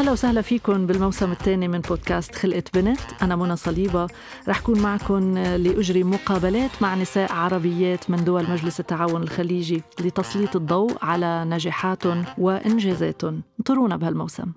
أهلا وسهلا فيكم بالموسم الثاني من بودكاست خلقة بنت. أنا منى صليبة. رح كون معكم لأجري مقابلات مع نساء عربيات من دول مجلس التعاون الخليجي لتسليط الضوء على نجاحاتهم وإنجازاتهم. انطرونا بهالموسم.